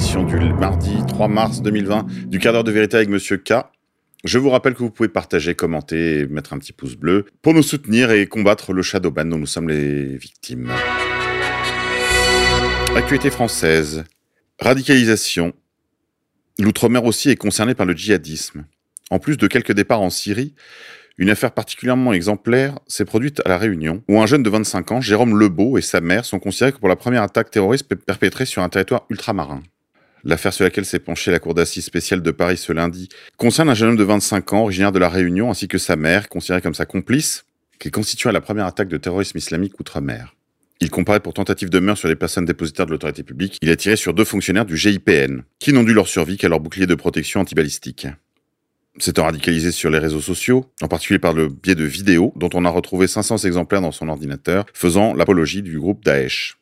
du mardi 3 mars 2020 du quart d'heure de vérité avec Monsieur K. Je vous rappelle que vous pouvez partager, commenter et mettre un petit pouce bleu pour nous soutenir et combattre le shadowban dont nous sommes les victimes. Actualité française. Radicalisation. L'outre-mer aussi est concerné par le djihadisme. En plus de quelques départs en Syrie, une affaire particulièrement exemplaire s'est produite à La Réunion, où un jeune de 25 ans, Jérôme Lebeau, et sa mère sont considérés pour la première attaque terroriste perpétrée sur un territoire ultramarin. L'affaire sur laquelle s'est penchée la Cour d'assises spéciale de Paris ce lundi concerne un jeune homme de 25 ans, originaire de La Réunion, ainsi que sa mère, considérée comme sa complice, qui constitue la première attaque de terrorisme islamique outre-mer. Il comparaît pour tentative de meurtre sur les personnes dépositaires de l'autorité publique. Il a tiré sur deux fonctionnaires du GIPN, qui n'ont dû leur survie qu'à leur bouclier de protection antibalistique. S'étant radicalisé sur les réseaux sociaux, en particulier par le biais de vidéos, dont on a retrouvé 500 exemplaires dans son ordinateur, faisant l'apologie du groupe Daesh.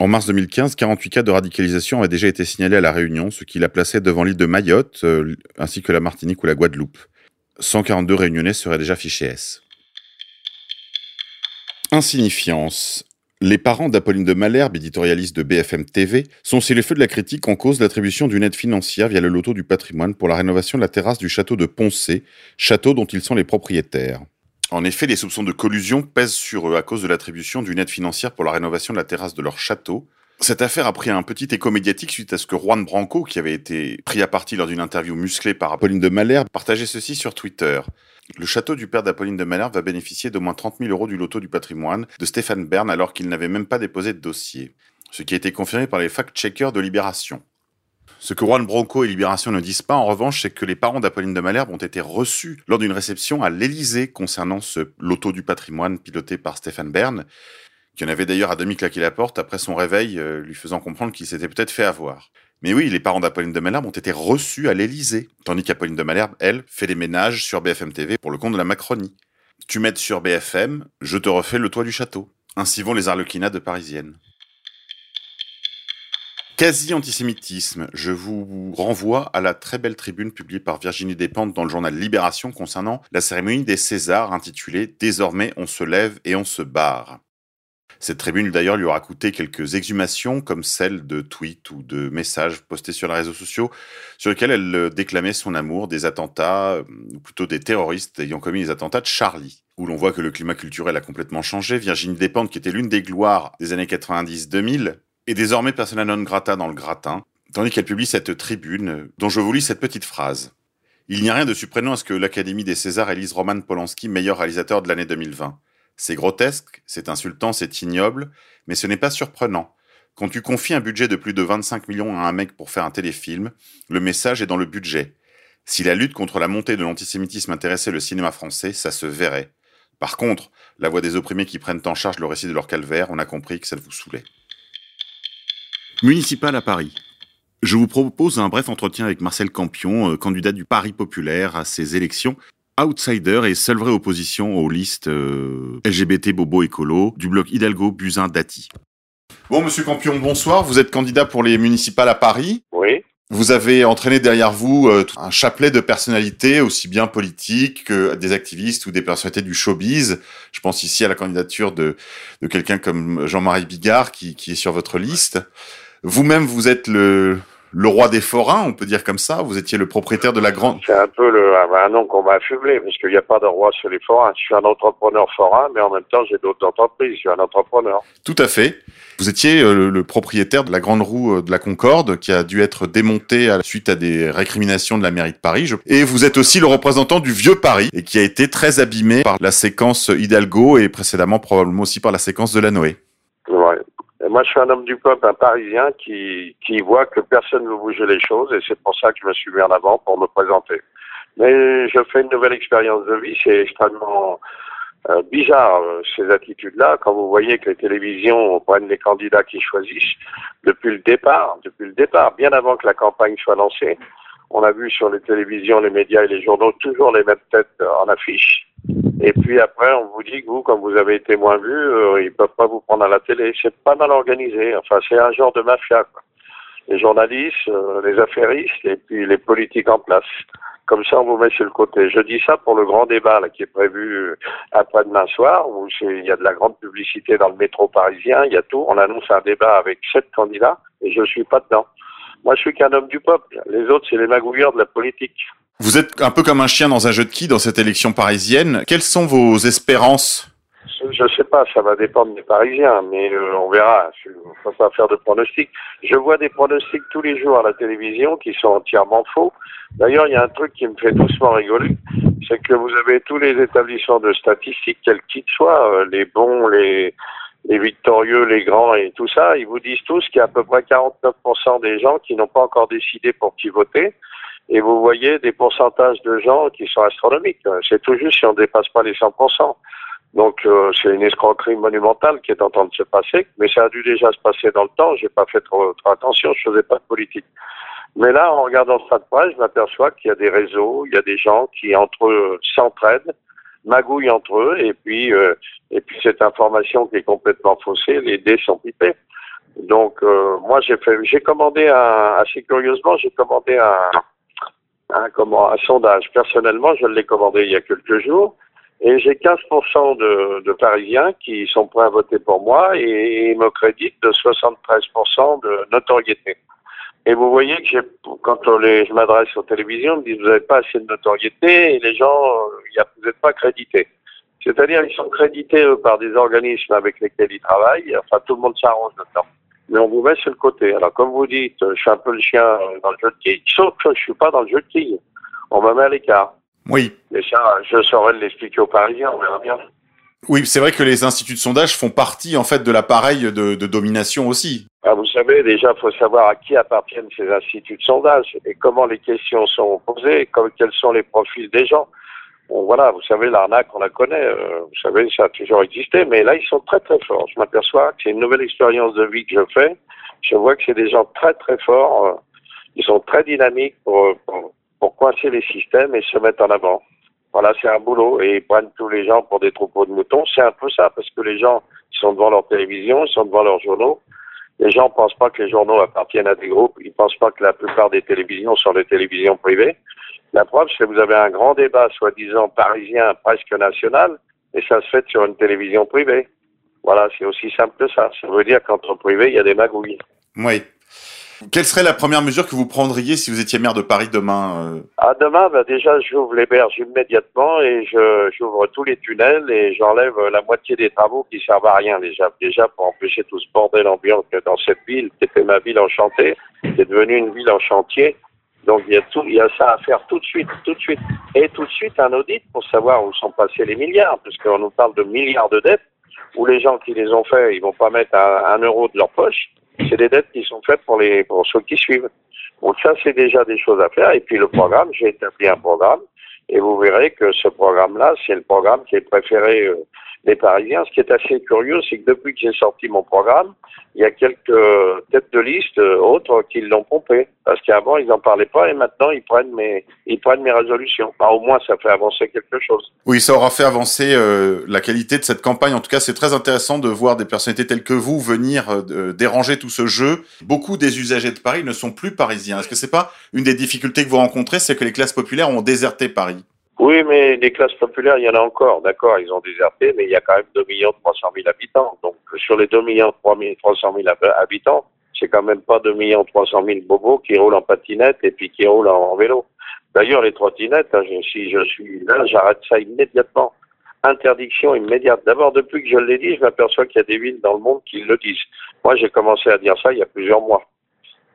En mars 2015, 48 cas de radicalisation avaient déjà été signalés à La Réunion, ce qui l'a placé devant l'île de Mayotte, euh, ainsi que la Martinique ou la Guadeloupe. 142 réunionnais seraient déjà fichés S. Insignifiance. Les parents d'Apolline de Malherbe, éditorialiste de BFM TV, sont sur les feux de la critique en cause l'attribution d'une aide financière via le loto du patrimoine pour la rénovation de la terrasse du château de Poncé, château dont ils sont les propriétaires. En effet, les soupçons de collusion pèsent sur eux à cause de l'attribution d'une aide financière pour la rénovation de la terrasse de leur château. Cette affaire a pris un petit écho médiatique suite à ce que Juan Branco, qui avait été pris à partie lors d'une interview musclée par Apolline de Malherbe, partageait ceci sur Twitter. Le château du père d'Apolline de Malherbe va bénéficier d'au moins 30 000 euros du loto du patrimoine de Stéphane Bern alors qu'il n'avait même pas déposé de dossier. Ce qui a été confirmé par les fact-checkers de Libération. Ce que Juan Bronco et Libération ne disent pas, en revanche, c'est que les parents d'Apolline de Malherbe ont été reçus lors d'une réception à l'Élysée concernant ce loto du patrimoine piloté par Stéphane Bern, qui en avait d'ailleurs à demi claqué la porte après son réveil, euh, lui faisant comprendre qu'il s'était peut-être fait avoir. Mais oui, les parents d'Apolline de Malherbe ont été reçus à l'Élysée, tandis qu'Apolline de Malherbe, elle, fait les ménages sur BFM TV pour le compte de la Macronie. Tu m'aides sur BFM, je te refais le toit du château. Ainsi vont les arlequinats de Parisienne. Quasi-antisémitisme. Je vous renvoie à la très belle tribune publiée par Virginie Despentes dans le journal Libération concernant la cérémonie des Césars intitulée Désormais on se lève et on se barre. Cette tribune, d'ailleurs, lui aura coûté quelques exhumations, comme celle de tweets ou de messages postés sur les réseaux sociaux, sur lesquels elle euh, déclamait son amour des attentats, euh, ou plutôt des terroristes ayant commis les attentats de Charlie, où l'on voit que le climat culturel a complètement changé. Virginie Despentes, qui était l'une des gloires des années 90-2000, est désormais persona non grata dans le gratin, tandis qu'elle publie cette tribune, dont je vous lis cette petite phrase. Il n'y a rien de surprenant à ce que l'Académie des Césars élise Roman Polanski meilleur réalisateur de l'année 2020. C'est grotesque, c'est insultant, c'est ignoble, mais ce n'est pas surprenant. Quand tu confies un budget de plus de 25 millions à un mec pour faire un téléfilm, le message est dans le budget. Si la lutte contre la montée de l'antisémitisme intéressait le cinéma français, ça se verrait. Par contre, la voix des opprimés qui prennent en charge le récit de leur calvaire, on a compris que ça vous saoulait. Municipal à Paris. Je vous propose un bref entretien avec Marcel Campion, euh, candidat du Paris populaire à ces élections, outsider et seule vraie opposition aux listes euh, LGBT Bobo Écolo du bloc Hidalgo Buzyn Dati. Bon, monsieur Campion, bonsoir. Vous êtes candidat pour les municipales à Paris. Oui. Vous avez entraîné derrière vous euh, un chapelet de personnalités, aussi bien politiques que des activistes ou des personnalités du showbiz. Je pense ici à la candidature de, de quelqu'un comme Jean-Marie Bigard qui, qui est sur votre liste. Vous-même, vous êtes le, le roi des forains, on peut dire comme ça. Vous étiez le propriétaire de la grande. C'est un peu le, un nom qu'on m'a affublé, parce qu'il n'y a pas de roi sur les forains. Je suis un entrepreneur forain, mais en même temps, j'ai d'autres entreprises. Je suis un entrepreneur. Tout à fait. Vous étiez euh, le propriétaire de la grande roue euh, de la Concorde, qui a dû être démontée à la suite à des récriminations de la mairie de Paris. Et vous êtes aussi le représentant du vieux Paris, et qui a été très abîmé par la séquence Hidalgo et précédemment probablement aussi par la séquence de la Noé. Moi, je suis un homme du peuple, un Parisien qui, qui voit que personne ne veut bouger les choses et c'est pour ça que je me suis mis en avant pour me présenter. Mais je fais une nouvelle expérience de vie, c'est extrêmement euh, bizarre euh, ces attitudes-là. Quand vous voyez que les télévisions prennent les candidats qui choisissent depuis le départ, depuis le départ, bien avant que la campagne soit lancée, on a vu sur les télévisions, les médias et les journaux toujours les mêmes têtes en affiche. Et puis après, on vous dit que vous, comme vous avez été moins vu, euh, ils peuvent pas vous prendre à la télé. C'est pas mal organisé. Enfin, c'est un genre de mafia. Quoi. Les journalistes, euh, les affairistes et puis les politiques en place. Comme ça, on vous met sur le côté. Je dis ça pour le grand débat qui est prévu euh, après-demain soir, où il y a de la grande publicité dans le métro parisien, il y a tout. On annonce un débat avec sept candidats et je suis pas dedans. Moi, je suis qu'un homme du peuple. Les autres, c'est les magouilleurs de la politique. Vous êtes un peu comme un chien dans un jeu de qui dans cette élection parisienne? Quelles sont vos espérances? Je sais pas, ça va dépendre des Parisiens, mais euh, on verra. Je ne pas faire de pronostics. Je vois des pronostics tous les jours à la télévision qui sont entièrement faux. D'ailleurs, il y a un truc qui me fait doucement rigoler, c'est que vous avez tous les établissements de statistiques, quels qu'ils soient, euh, les bons, les, les victorieux, les grands et tout ça, ils vous disent tous qu'il y a à peu près 49% des gens qui n'ont pas encore décidé pour qui voter. Et vous voyez des pourcentages de gens qui sont astronomiques. C'est tout juste si on ne dépasse pas les 100%. Donc euh, c'est une escroquerie monumentale qui est en train de se passer, mais ça a dû déjà se passer dans le temps. J'ai pas fait trop, attention, je faisais pas de politique. Mais là, en regardant ça de près, je m'aperçois qu'il y a des réseaux, il y a des gens qui entre eux s'entraident, magouillent entre eux, et puis euh, et puis cette information qui est complètement faussée, les dés sont pipés. Donc euh, moi j'ai fait, j'ai commandé un, assez curieusement, j'ai commandé un, un un sondage. Personnellement, je l'ai commandé il y a quelques jours. Et j'ai 15% de, Parisiens qui sont prêts à voter pour moi et, me créditent de 73% de notoriété. Et vous voyez que quand je m'adresse aux télévisions, ils me disent vous n'avez pas assez de notoriété et les gens, a, vous n'êtes pas crédités. C'est-à-dire ils sont crédités par des organismes avec lesquels ils travaillent. Enfin, tout le monde s'arrange dedans. Mais on vous met sur le côté. Alors, comme vous dites, je suis un peu le chien dans le jeu de quilles, sauf que je suis pas dans le jeu de quilles. On me met à l'écart. Oui. Mais ça, je saurais l'expliquer aux Parisiens, on verra bien. Oui, c'est vrai que les instituts de sondage font partie en fait de l'appareil de, de, domination aussi. Ah, vous savez, déjà, il faut savoir à qui appartiennent ces instituts de sondage et comment les questions sont posées, comme, quels sont les profils des gens. Bon, voilà, vous savez, l'arnaque, on la connaît. Euh, vous savez, ça a toujours existé, mais là, ils sont très très forts. Je m'aperçois que c'est une nouvelle expérience de vie que je fais. Je vois que c'est des gens très très forts. Euh, ils sont très dynamiques pour, pour pour coincer les systèmes et se mettre en avant. Voilà, c'est un boulot et ils prennent tous les gens pour des troupeaux de moutons. C'est un peu ça parce que les gens ils sont devant leur télévision, ils sont devant leurs journaux. Les gens ne pensent pas que les journaux appartiennent à des groupes. Ils ne pensent pas que la plupart des télévisions sont des télévisions privées. La preuve, c'est que vous avez un grand débat, soi-disant parisien, presque national, et ça se fait sur une télévision privée. Voilà, c'est aussi simple que ça. Ça veut dire qu'entre privés, il y a des magouilles. Oui. Quelle serait la première mesure que vous prendriez si vous étiez maire de Paris demain euh? Ah demain, bah déjà j'ouvre les berges immédiatement et j'ouvre tous les tunnels et j'enlève la moitié des travaux qui servent à rien déjà. Déjà pour empêcher tout ce bordel ambiant dans cette ville qui était ma ville enchantée, qui est devenue une ville en chantier. Donc il y a tout, il y a ça à faire tout de suite, tout de suite, et tout de suite un audit pour savoir où sont passés les milliards, puisqu'on nous parle de milliards de dettes où les gens qui les ont faits, ils vont pas mettre un euro de leur poche c'est des dettes qui sont faites pour les pour ceux qui suivent. Donc ça, c'est déjà des choses à faire. Et puis le programme, j'ai établi un programme, et vous verrez que ce programme-là, c'est le programme qui est préféré euh, des Parisiens. Ce qui est assez curieux, c'est que depuis que j'ai sorti mon programme, il y a quelques têtes de liste euh, autres qui l'ont pompé. Parce qu'avant, ils n'en parlaient pas et maintenant, ils prennent mes, ils prennent mes résolutions. Bah, au moins, ça fait avancer quelque chose. Oui, ça aura fait avancer euh, la qualité de cette campagne. En tout cas, c'est très intéressant de voir des personnalités telles que vous venir euh, déranger tout ce jeu. Beaucoup des usagers de Paris ne sont plus parisiens. Est-ce que c'est pas une des difficultés que vous rencontrez, c'est que les classes populaires ont déserté Paris? Oui, mais les classes populaires, il y en a encore, d'accord, ils ont déserté, mais il y a quand même 2 300 000 habitants. Donc, sur les 2 300 000 habitants, c'est quand même pas 2 300 000 bobos qui roulent en patinette et puis qui roulent en, vélo. D'ailleurs, les trottinettes, hein, si je suis là, j'arrête ça immédiatement. Interdiction immédiate. D'abord, depuis que je l'ai dit, je m'aperçois qu'il y a des villes dans le monde qui le disent. Moi, j'ai commencé à dire ça il y a plusieurs mois.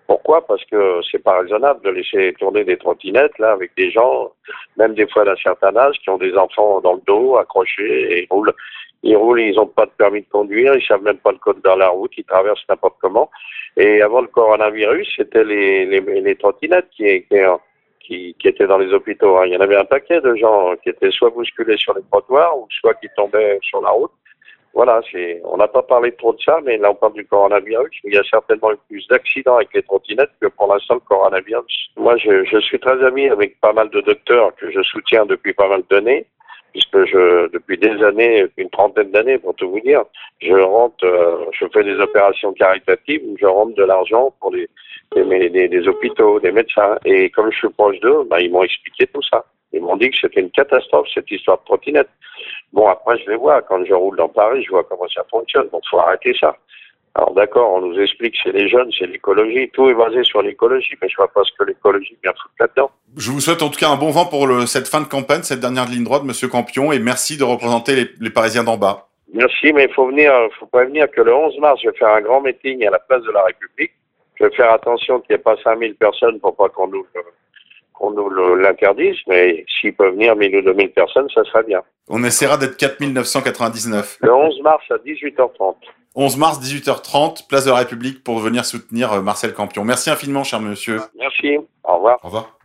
Pourquoi? Parce que c'est pas raisonnable de laisser tourner des trottinettes là avec des gens, même des fois d'un certain âge, qui ont des enfants dans le dos, accrochés, et ils roulent. Ils roulent, ils n'ont pas de permis de conduire, ils savent même pas le code dans la route, ils traversent n'importe comment. Et avant le coronavirus, c'était les, les, trottinettes qui, étaient dans les hôpitaux. Hein. Il y en avait un paquet de gens qui étaient soit bousculés sur les trottoirs, ou soit qui tombaient sur la route voilà, c'est, on n'a pas parlé trop de ça, mais là on parle du coronavirus. Il y a certainement eu plus d'accidents avec les trottinettes que pour l'instant le coronavirus. Moi, je, suis très ami avec pas mal de docteurs que je soutiens depuis pas mal d'années, puisque je, depuis des années, une trentaine d'années pour tout vous dire, je rentre, euh, je fais des opérations caritatives je rentre de l'argent pour les, hôpitaux, des médecins. Et comme je suis proche d'eux, bah, ils m'ont expliqué tout ça. Ils m'ont dit que c'était une catastrophe cette histoire de trottinette. Bon, après, je les vois. Quand je roule dans Paris, je vois comment ça fonctionne. Donc, faut arrêter ça. Alors d'accord, on nous explique que c'est les jeunes, c'est l'écologie, tout est basé sur l'écologie, mais je vois pas ce que l'écologie vient foutre là-dedans. Je vous souhaite en tout cas un bon vent pour le, cette fin de campagne, cette dernière ligne droite, Monsieur Campion, et merci de représenter les, les Parisiens d'en bas. Merci, mais il faut venir, faut prévenir que le 11 mars, je vais faire un grand meeting à la place de la République. Je vais faire attention qu'il n'y ait pas 5000 personnes pour pas qu'on nous, qu'on nous l'interdise, mais s'il peut venir 1000 ou 2000 personnes, ça serait bien. On essaiera d'être 4999. Le 11 mars à 18h30. 11 mars, 18h30, place de la République pour venir soutenir euh, Marcel Campion. Merci infiniment, cher monsieur. Merci. Au revoir. Au revoir.